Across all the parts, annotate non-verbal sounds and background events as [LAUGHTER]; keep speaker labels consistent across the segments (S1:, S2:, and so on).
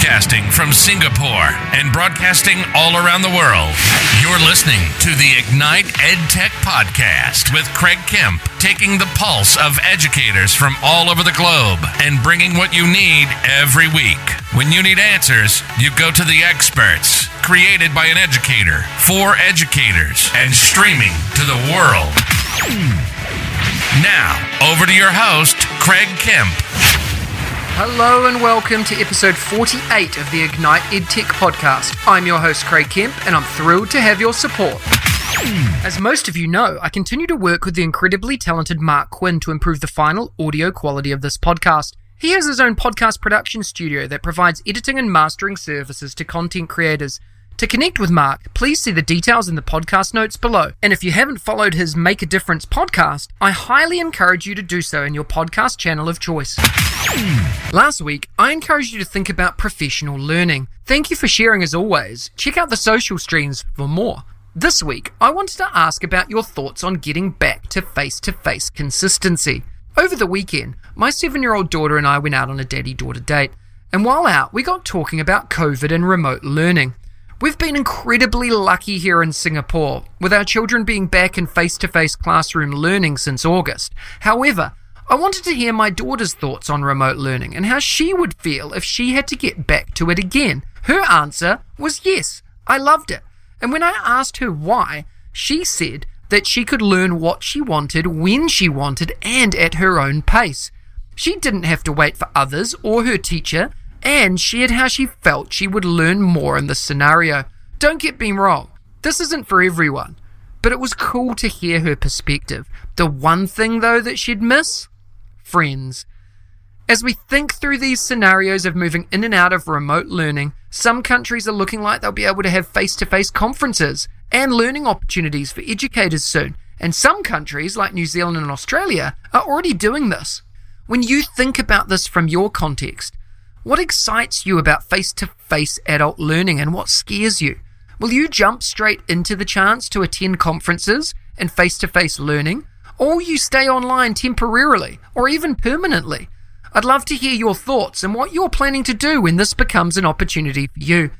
S1: Broadcasting from Singapore and broadcasting all around the world. You're listening to the Ignite EdTech Podcast with Craig Kemp, taking the pulse of educators from all over the globe and bringing what you need every week. When you need answers, you go to the experts. Created by an educator, for educators, and streaming to the world. Now, over to your host, Craig Kemp.
S2: Hello and welcome to episode 48 of the Ignite EdTech podcast. I'm your host, Craig Kemp, and I'm thrilled to have your support. As most of you know, I continue to work with the incredibly talented Mark Quinn to improve the final audio quality of this podcast. He has his own podcast production studio that provides editing and mastering services to content creators. To connect with Mark, please see the details in the podcast notes below. And if you haven't followed his Make a Difference podcast, I highly encourage you to do so in your podcast channel of choice. Last week, I encouraged you to think about professional learning. Thank you for sharing as always. Check out the social streams for more. This week, I wanted to ask about your thoughts on getting back to face to face consistency. Over the weekend, my seven year old daughter and I went out on a daddy daughter date, and while out, we got talking about COVID and remote learning. We've been incredibly lucky here in Singapore, with our children being back in face to face classroom learning since August. However, I wanted to hear my daughter's thoughts on remote learning and how she would feel if she had to get back to it again. Her answer was yes, I loved it. And when I asked her why, she said that she could learn what she wanted when she wanted and at her own pace. She didn't have to wait for others or her teacher and shared how she felt she would learn more in this scenario. Don't get me wrong, this isn't for everyone, but it was cool to hear her perspective. The one thing, though, that she'd miss? Friends. As we think through these scenarios of moving in and out of remote learning, some countries are looking like they'll be able to have face to face conferences and learning opportunities for educators soon. And some countries, like New Zealand and Australia, are already doing this. When you think about this from your context, what excites you about face to face adult learning and what scares you? Will you jump straight into the chance to attend conferences and face to face learning? Or you stay online temporarily or even permanently? I'd love to hear your thoughts and what you're planning to do when this becomes an opportunity for you.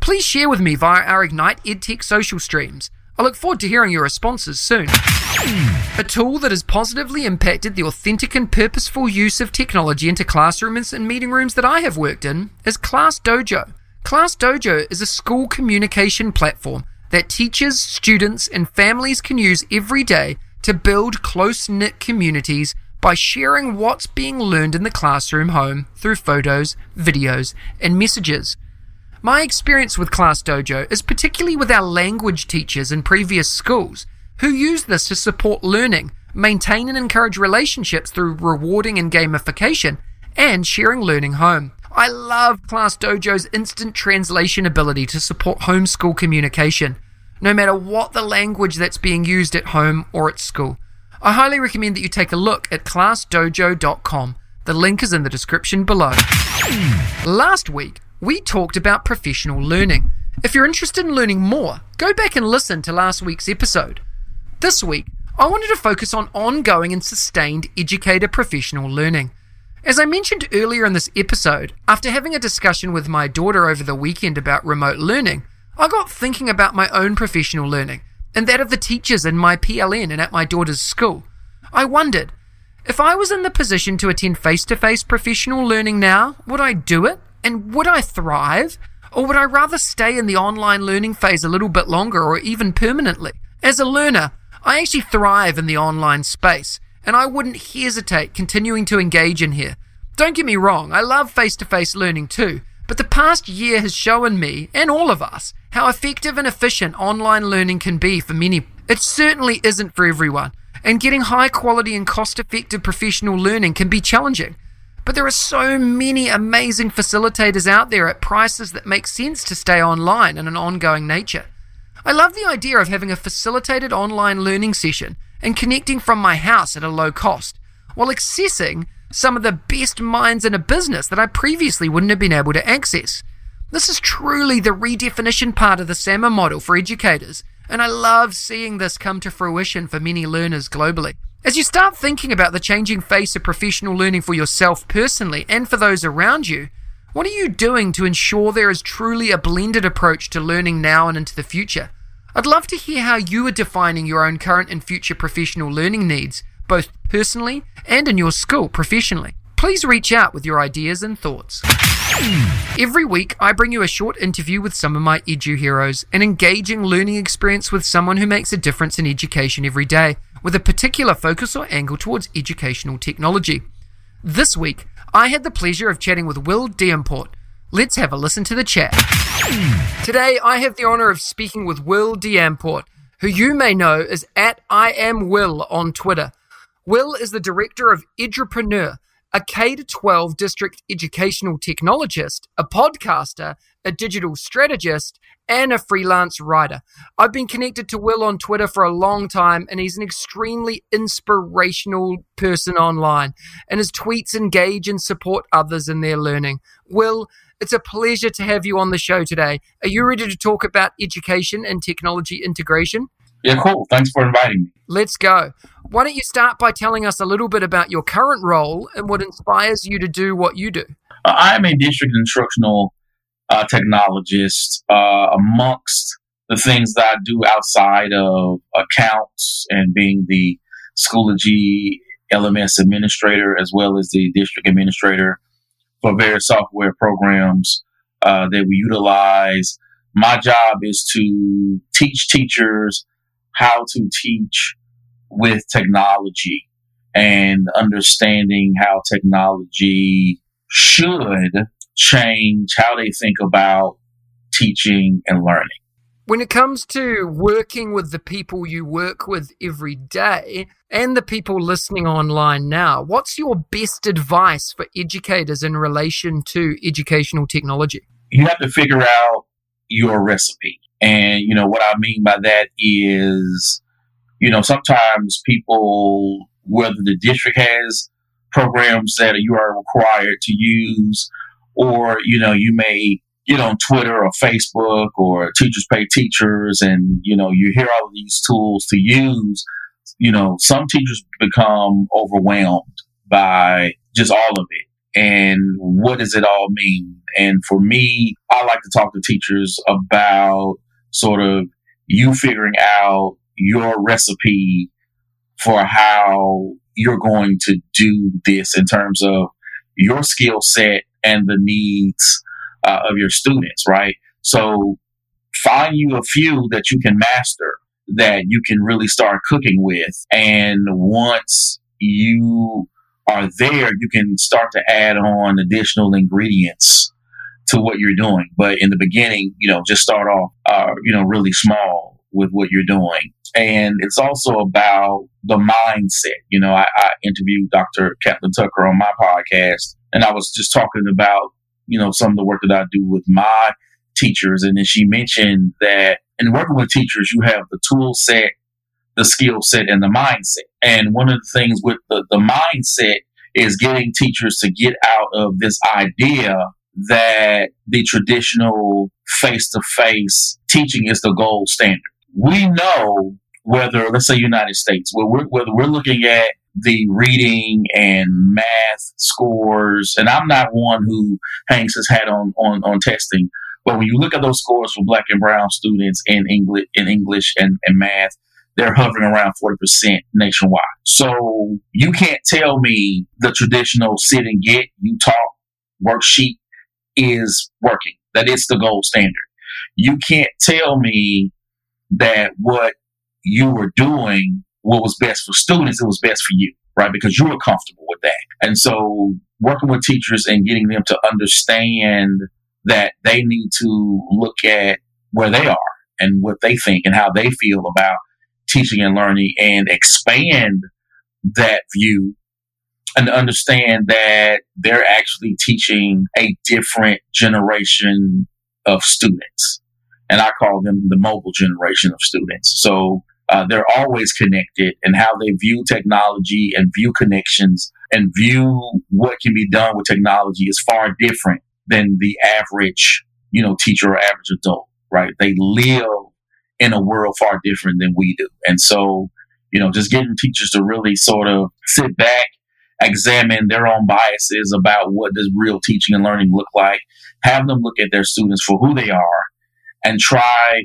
S2: Please share with me via our Ignite EdTech social streams. I look forward to hearing your responses soon. A tool that has positively impacted the authentic and purposeful use of technology into classrooms and meeting rooms that I have worked in is Class Dojo. Class Dojo is a school communication platform that teachers, students, and families can use every day to build close knit communities by sharing what's being learned in the classroom home through photos, videos, and messages. My experience with Class Dojo is particularly with our language teachers in previous schools who use this to support learning, maintain and encourage relationships through rewarding and gamification, and sharing learning home. I love Class Dojo's instant translation ability to support homeschool communication, no matter what the language that's being used at home or at school. I highly recommend that you take a look at classdojo.com. The link is in the description below. Last week, we talked about professional learning. If you're interested in learning more, go back and listen to last week's episode. This week, I wanted to focus on ongoing and sustained educator professional learning. As I mentioned earlier in this episode, after having a discussion with my daughter over the weekend about remote learning, I got thinking about my own professional learning and that of the teachers in my PLN and at my daughter's school. I wondered, if I was in the position to attend face to face professional learning now, would I do it? And would I thrive? Or would I rather stay in the online learning phase a little bit longer or even permanently? As a learner, I actually thrive in the online space, and I wouldn't hesitate continuing to engage in here. Don't get me wrong, I love face to face learning too, but the past year has shown me, and all of us, how effective and efficient online learning can be for many. It certainly isn't for everyone, and getting high quality and cost effective professional learning can be challenging. But there are so many amazing facilitators out there at prices that make sense to stay online in an ongoing nature. I love the idea of having a facilitated online learning session and connecting from my house at a low cost, while accessing some of the best minds in a business that I previously wouldn't have been able to access. This is truly the redefinition part of the SAMR model for educators, and I love seeing this come to fruition for many learners globally. As you start thinking about the changing face of professional learning for yourself personally and for those around you, What are you doing to ensure there is truly a blended approach to learning now and into the future? I'd love to hear how you are defining your own current and future professional learning needs, both personally and in your school professionally. Please reach out with your ideas and thoughts. Every week, I bring you a short interview with some of my edu heroes, an engaging learning experience with someone who makes a difference in education every day, with a particular focus or angle towards educational technology. This week, I had the pleasure of chatting with Will Deyamport. Let's have a listen to the chat. Today, I have the honor of speaking with Will Deyamport, who you may know as at I am Will on Twitter. Will is the director of Edupreneur, a K 12 district educational technologist, a podcaster, a digital strategist, and a freelance writer. I've been connected to Will on Twitter for a long time, and he's an extremely inspirational person online, and his tweets engage and support others in their learning. Will, it's a pleasure to have you on the show today. Are you ready to talk about education and technology integration?
S3: Yeah, cool. Thanks for inviting me.
S2: Let's go. Why don't you start by telling us a little bit about your current role and what inspires you to do what you do?
S3: Uh, I am a district instructional uh, technologist. Uh, amongst the things that I do outside of accounts and being the Schoology LMS administrator, as well as the district administrator for various software programs uh, that we utilize. My job is to teach teachers how to teach with technology and understanding how technology should change how they think about teaching and learning.
S2: When it comes to working with the people you work with every day and the people listening online now, what's your best advice for educators in relation to educational technology?
S3: You have to figure out your recipe. And, you know, what I mean by that is, you know, sometimes people, whether the district has programs that you are required to use, or, you know, you may get on Twitter or Facebook or teachers pay teachers and, you know, you hear all of these tools to use. You know, some teachers become overwhelmed by just all of it and what does it all mean? And for me, I like to talk to teachers about sort of you figuring out your recipe for how you're going to do this in terms of your skill set and the needs uh, of your students, right? So find you a few that you can master that you can really start cooking with. And once you are there, you can start to add on additional ingredients to what you're doing. But in the beginning, you know, just start off, uh, you know, really small with what you're doing. And it's also about the mindset. You know, I, I interviewed Dr. Catlin Tucker on my podcast, and I was just talking about, you know, some of the work that I do with my teachers. And then she mentioned that in working with teachers, you have the tool set, the skill set, and the mindset. And one of the things with the, the mindset is getting teachers to get out of this idea that the traditional face to face teaching is the gold standard. We know whether, let's say, United States, whether we're, whether we're looking at the reading and math scores, and I'm not one who hangs his hat on, on, on testing, but when you look at those scores for black and brown students in English, in English and, and math, they're hovering around 40% nationwide. So you can't tell me the traditional sit and get, you talk worksheet is working, that it's the gold standard. You can't tell me that what you were doing, what was best for students, it was best for you, right? Because you were comfortable with that. And so working with teachers and getting them to understand that they need to look at where they are and what they think and how they feel about teaching and learning and expand that view and understand that they're actually teaching a different generation of students. And I call them the mobile generation of students. So uh, they're always connected and how they view technology and view connections and view what can be done with technology is far different than the average, you know, teacher or average adult, right? They live in a world far different than we do. And so, you know, just getting teachers to really sort of sit back examine their own biases about what does real teaching and learning look like. Have them look at their students for who they are and try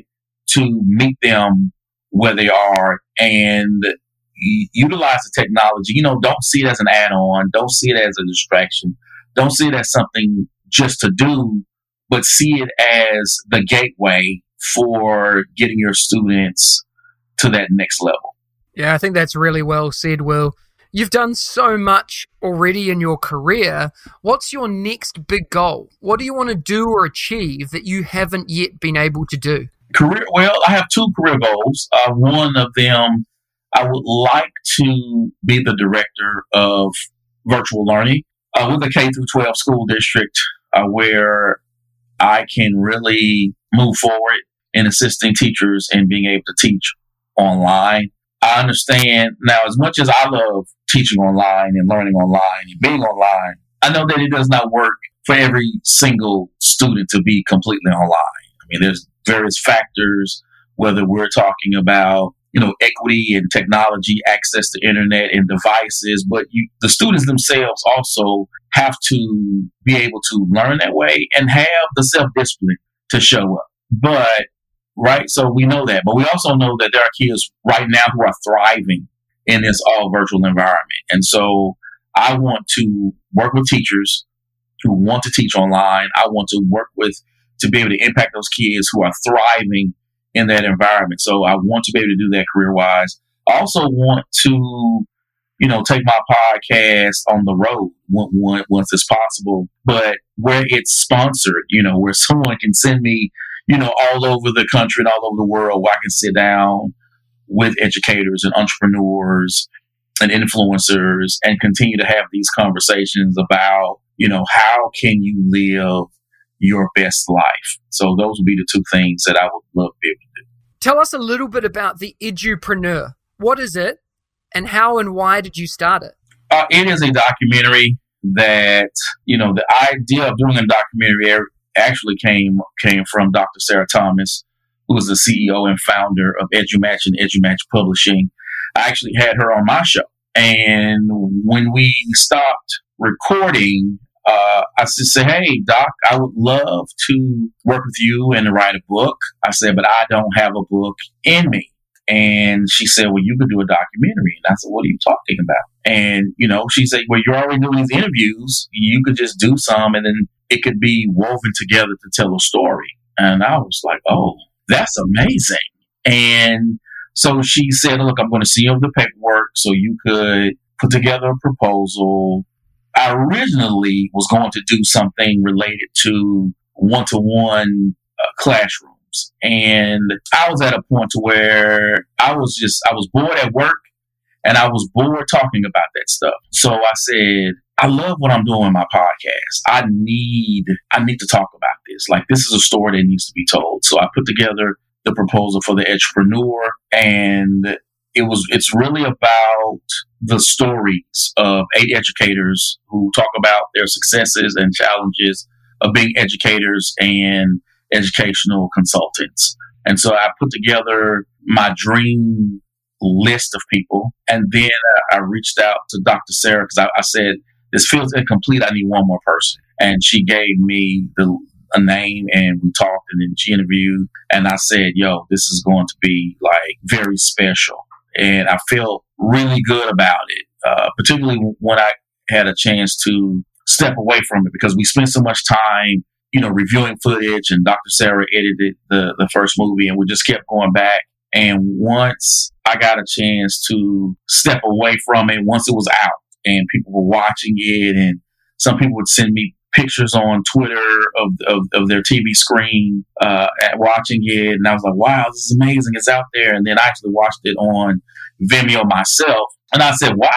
S3: to meet them where they are and utilize the technology. You know, don't see it as an add on, don't see it as a distraction, don't see it as something just to do, but see it as the gateway for getting your students to that next level.
S2: Yeah, I think that's really well said, Will. You've done so much already in your career. What's your next big goal? What do you want to do or achieve that you haven't yet been able to do?
S3: Career, well, I have two career goals. Uh, one of them, I would like to be the director of virtual learning uh, with a K through 12 school district uh, where I can really move forward in assisting teachers and being able to teach online. I understand now, as much as I love teaching online and learning online and being online, I know that it does not work for every single student to be completely online. I mean, there's various factors, whether we're talking about you know equity and technology, access to internet and devices, but you, the students themselves also have to be able to learn that way and have the self discipline to show up. But right, so we know that, but we also know that there are kids right now who are thriving in this all virtual environment. And so I want to work with teachers who want to teach online. I want to work with to be able to impact those kids who are thriving in that environment. So I want to be able to do that career wise. I also want to, you know, take my podcast on the road once it's possible, but where it's sponsored, you know, where [LAUGHS] someone can send me, you know, all over the country and all over the world where I can sit down with educators and entrepreneurs and influencers and continue to have these conversations about, you know, how can you live your best life? So those would be the two things that I would love to be able to do.
S2: Tell us a little bit about the Edupreneur. What is it and how and why did you start it?
S3: Uh, it is a documentary that, you know, the idea of doing a documentary actually came came from Dr. Sarah Thomas who is the CEO and founder of EduMatch and EduMatch Publishing. I actually had her on my show. And when we stopped recording, uh, I just said, Hey, Doc, I would love to work with you and write a book. I said, but I don't have a book in me. And she said, Well, you could do a documentary. And I said, What are you talking about? And, you know, she said, Well, you're already doing these interviews. You could just do some and then it could be woven together to tell a story. And I was like, Oh, that's amazing. And so she said, look, I'm going to see over the paperwork so you could put together a proposal. I originally was going to do something related to one to one classrooms. And I was at a point to where I was just, I was bored at work and I was bored talking about that stuff. So I said, I love what I'm doing with my podcast. I need I need to talk about this. Like this is a story that needs to be told. So I put together the proposal for the Edupreneur and it was it's really about the stories of eight educators who talk about their successes and challenges of being educators and educational consultants. And so I put together my dream list of people. And then I reached out to Dr. Sarah because I, I, said, this feels incomplete. I need one more person. And she gave me the a name and we talked and then she interviewed and I said, yo, this is going to be like very special. And I felt really good about it, uh, particularly when I had a chance to step away from it because we spent so much time, you know, reviewing footage and Dr. Sarah edited the, the first movie and we just kept going back. And once I got a chance to step away from it, once it was out, and people were watching it and some people would send me pictures on Twitter of, of, of their TV screen uh, at watching it. And I was like, wow, this is amazing. It's out there. And then I actually watched it on Vimeo myself. And I said, wow,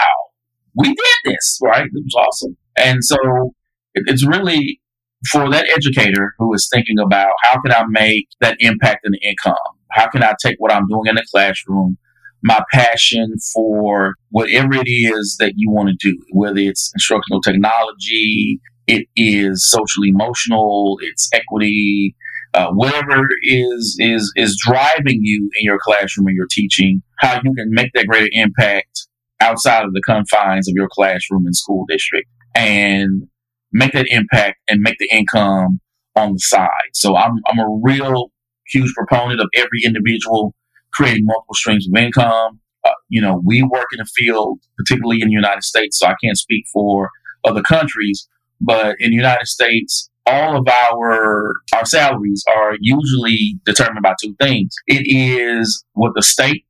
S3: we did this, right? It was awesome. And so it's really for that educator who is thinking about how can I make that impact in the income? How can I take what I'm doing in the classroom my passion for whatever it is that you want to do, whether it's instructional technology, it is social emotional, it's equity, uh, whatever is is is driving you in your classroom and your teaching, how you can make that greater impact outside of the confines of your classroom and school district and make that impact and make the income on the side. So I'm, I'm a real huge proponent of every individual creating multiple streams of income. Uh, you know, we work in the field, particularly in the United States, so I can't speak for other countries, but in the United States, all of our our salaries are usually determined by two things. It is what the state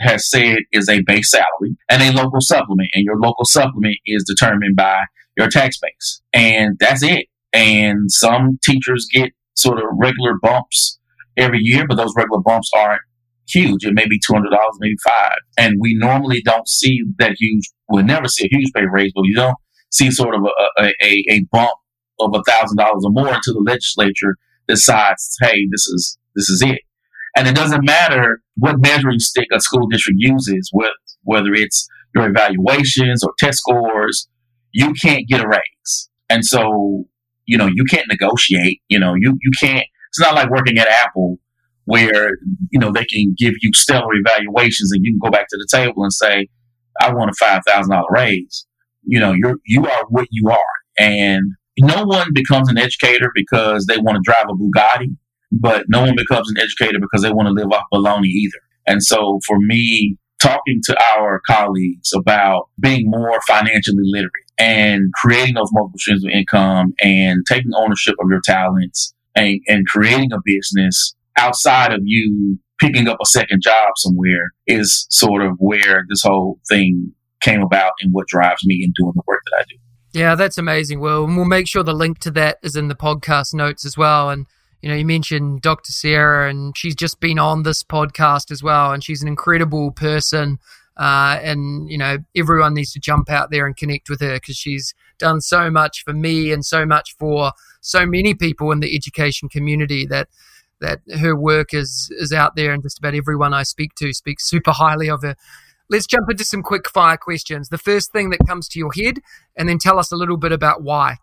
S3: has said is a base salary and a local supplement, and your local supplement is determined by your tax base, and that's it. And some teachers get sort of regular bumps every year, but those regular bumps aren't huge. It may be two hundred dollars, maybe five, and we normally don't see that huge. We'll never see a huge pay raise, but you don't see sort of a, a, a bump of a thousand dollars or more until the legislature decides, hey, this is this is it. And it doesn't matter what measuring stick a school district uses, whether it's your evaluations or test scores, you can't get a raise. And so, you know, you can't negotiate. You know, you, you can't, it's not like working at Apple where, you know, they can give you stellar evaluations and you can go back to the table and say, I want a $5,000 raise. You know, you're, you are what you are. And no one becomes an educator because they want to drive a Bugatti, but no one becomes an educator because they want to live off baloney either. And so for me, talking to our colleagues about being more financially literate and creating those multiple streams of income and taking ownership of your talents and, and creating a business outside of you picking up a second job somewhere is sort of where this whole thing came about and what drives me in doing the work that I do.
S2: Yeah, that's amazing, Will. And we'll make sure the link to that is in the podcast notes as well. And, you know, you mentioned Dr. Sarah, and she's just been on this podcast as well. And she's an incredible person. Uh, and, you know, everyone needs to jump out there and connect with her because she's done so much for me and so much for so many people in the education community that that her work is is out there and just about everyone I speak to speaks super highly of her. Let's jump into some quick fire questions. The first thing that comes to your head, and then tell us a little bit about why.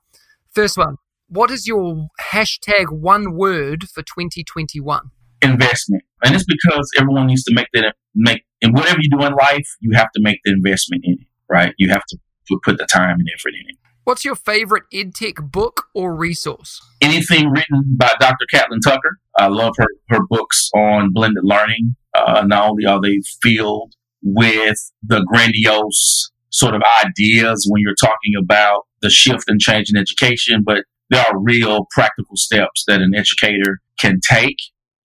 S2: First one What is your hashtag one word for 2021?
S3: Investment. And it's because everyone needs to make that, make, and whatever you do in life, you have to make the investment in it, right? You have to put the time and effort in it.
S2: What's your favorite EdTech book or resource?
S3: Anything written by Dr. Catlin Tucker. I love her, her books on blended learning. Uh, not only are they filled with the grandiose sort of ideas when you're talking about the shift and change in education, but there are real practical steps that an educator can take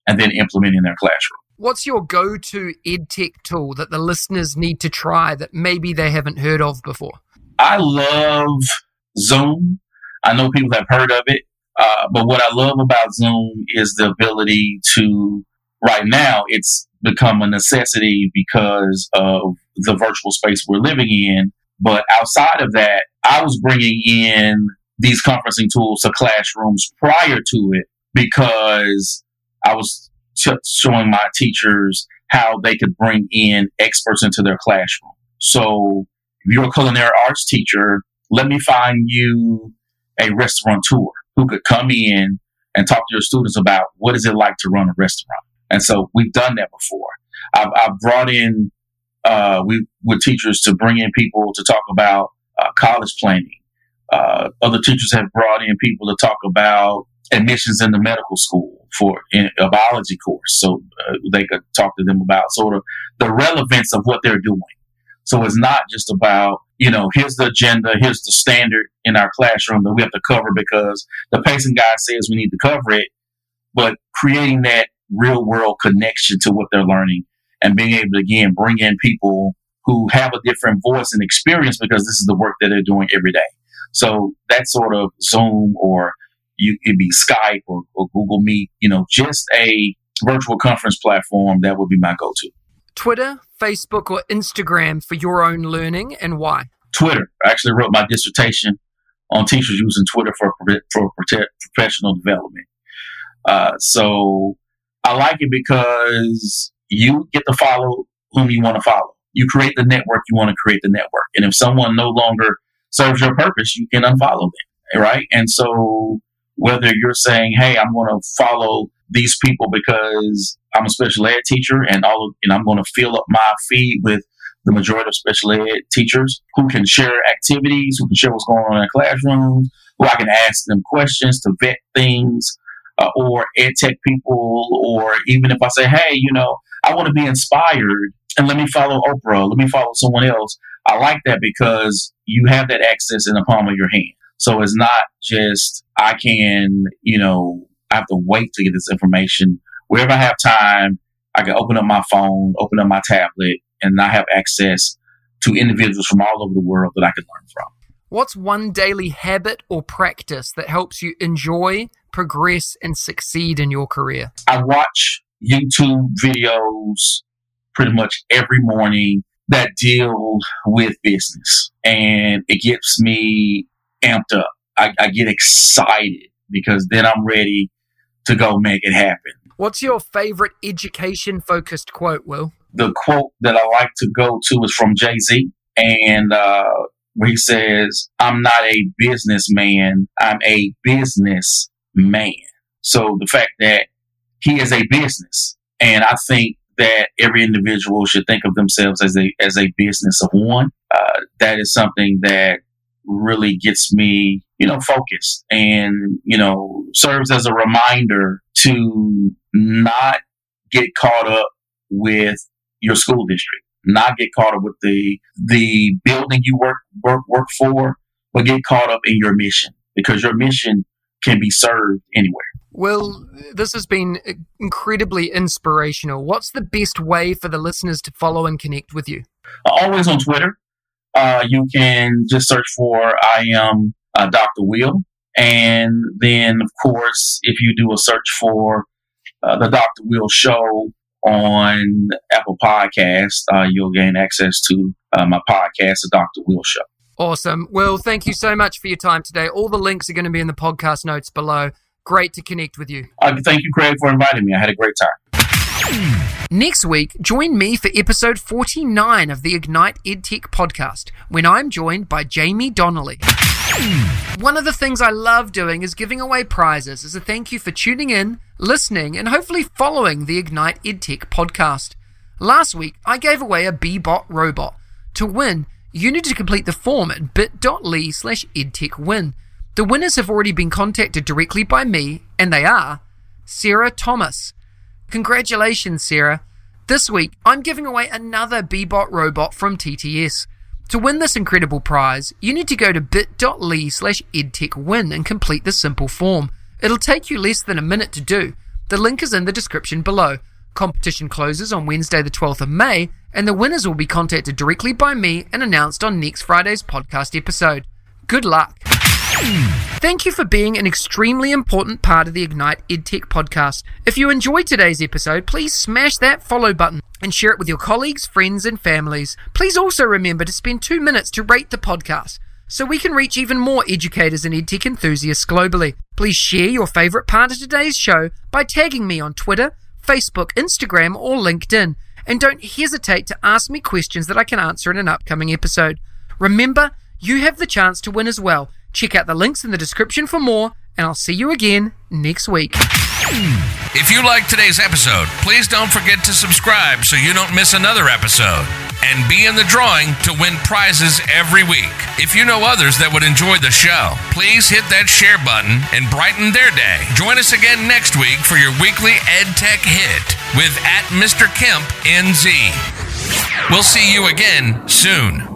S3: and then implement in their classroom.
S2: What's your go to EdTech tool that the listeners need to try that maybe they haven't heard of before?
S3: I love Zoom. I know people have heard of it, uh, but what I love about Zoom is the ability to, right now, it's become a necessity because of the virtual space we're living in. But outside of that, I was bringing in these conferencing tools to classrooms prior to it because I was showing my teachers how they could bring in experts into their classroom. So if you're a culinary arts teacher, let me find you a restaurateur who could come in and talk to your students about what is it like to run a restaurant. And so we've done that before. I've, I've brought in, uh, we with teachers to bring in people to talk about uh, college planning. Uh, other teachers have brought in people to talk about admissions in the medical school for a biology course, so uh, they could talk to them about sort of the relevance of what they're doing. So it's not just about you know here's the agenda, here's the standard in our classroom that we have to cover because the pacing guide says we need to cover it, but creating that real world connection to what they're learning and being able to again bring in people who have a different voice and experience because this is the work that they're doing every day. So that sort of Zoom or you it'd be Skype or, or Google Meet, you know, just a virtual conference platform that would be my go-to.
S2: Twitter, Facebook, or Instagram for your own learning and why?
S3: Twitter. I actually wrote my dissertation on teachers using Twitter for for professional development. Uh, so I like it because you get to follow whom you want to follow. You create the network you want to create the network. And if someone no longer serves your purpose, you can unfollow them. Right. And so whether you're saying, Hey, I'm going to follow these people because I'm a special ed teacher and all of, and I'm going to fill up my feed with the majority of special ed teachers who can share activities, who can share what's going on in classrooms, who I can ask them questions to vet things, uh, or ed tech people, or even if I say, hey, you know, I want to be inspired and let me follow Oprah, let me follow someone else. I like that because you have that access in the palm of your hand. So it's not just I can, you know, I have to wait to get this information. Wherever I have time, I can open up my phone, open up my tablet, and I have access to individuals from all over the world that I can learn from.
S2: What's one daily habit or practice that helps you enjoy, progress, and succeed in your career?
S3: I watch YouTube videos pretty much every morning that deal with business, and it gets me amped up. I, I get excited because then I'm ready to go make it happen.
S2: What's your favorite education focused quote, Will?
S3: The quote that I like to go to is from Jay Z, and uh, where he says, I'm not a businessman, I'm a business man. So the fact that he is a business, and I think that every individual should think of themselves as a as a business of one. Uh, that is something that really gets me, you know, focused and, you know, serves as a reminder to not get caught up with your school district, not get caught up with the, the building you work, work, work for, but get caught up in your mission because your mission can be served anywhere.
S2: Well, this has been incredibly inspirational. What's the best way for the listeners to follow and connect with you?
S3: Always on Twitter uh, you can just search for I am uh, Dr. Will. And then, of course, if you do a search for uh, the Dr. Will Show on Apple Podcast, uh, you'll gain access to uh, my podcast, The Dr. Will Show.
S2: Awesome. Well, thank you so much for your time today. All the links are going to be in the podcast notes below. Great to connect with you.
S3: Uh, thank you, Craig, for inviting me. I had a great time.
S2: Next week, join me for episode 49 of the Ignite EdTech podcast when I'm joined by Jamie Donnelly. One of the things I love doing is giving away prizes as a thank you for tuning in, listening, and hopefully following the Ignite EdTech podcast. Last week, I gave away a Bee-Bot robot. To win, you need to complete the form at bit.ly slash edtechwin. The winners have already been contacted directly by me, and they are Sarah Thomas, Congratulations, Sarah. This week, I'm giving away another Bee-Bot robot from TTS. To win this incredible prize, you need to go to bit.ly slash edtechwin and complete the simple form. It'll take you less than a minute to do. The link is in the description below. Competition closes on Wednesday, the 12th of May, and the winners will be contacted directly by me and announced on next Friday's podcast episode. Good luck. Thank you for being an extremely important part of the Ignite EdTech podcast. If you enjoyed today's episode, please smash that follow button and share it with your colleagues, friends, and families. Please also remember to spend two minutes to rate the podcast so we can reach even more educators and EdTech enthusiasts globally. Please share your favorite part of today's show by tagging me on Twitter, Facebook, Instagram, or LinkedIn. And don't hesitate to ask me questions that I can answer in an upcoming episode. Remember, you have the chance to win as well. Check out the links in the description for more, and I'll see you again next week.
S1: If you liked today's episode, please don't forget to subscribe so you don't miss another episode. And be in the drawing to win prizes every week. If you know others that would enjoy the show, please hit that share button and brighten their day. Join us again next week for your weekly EdTech hit with at Mr. Kemp NZ. We'll see you again soon.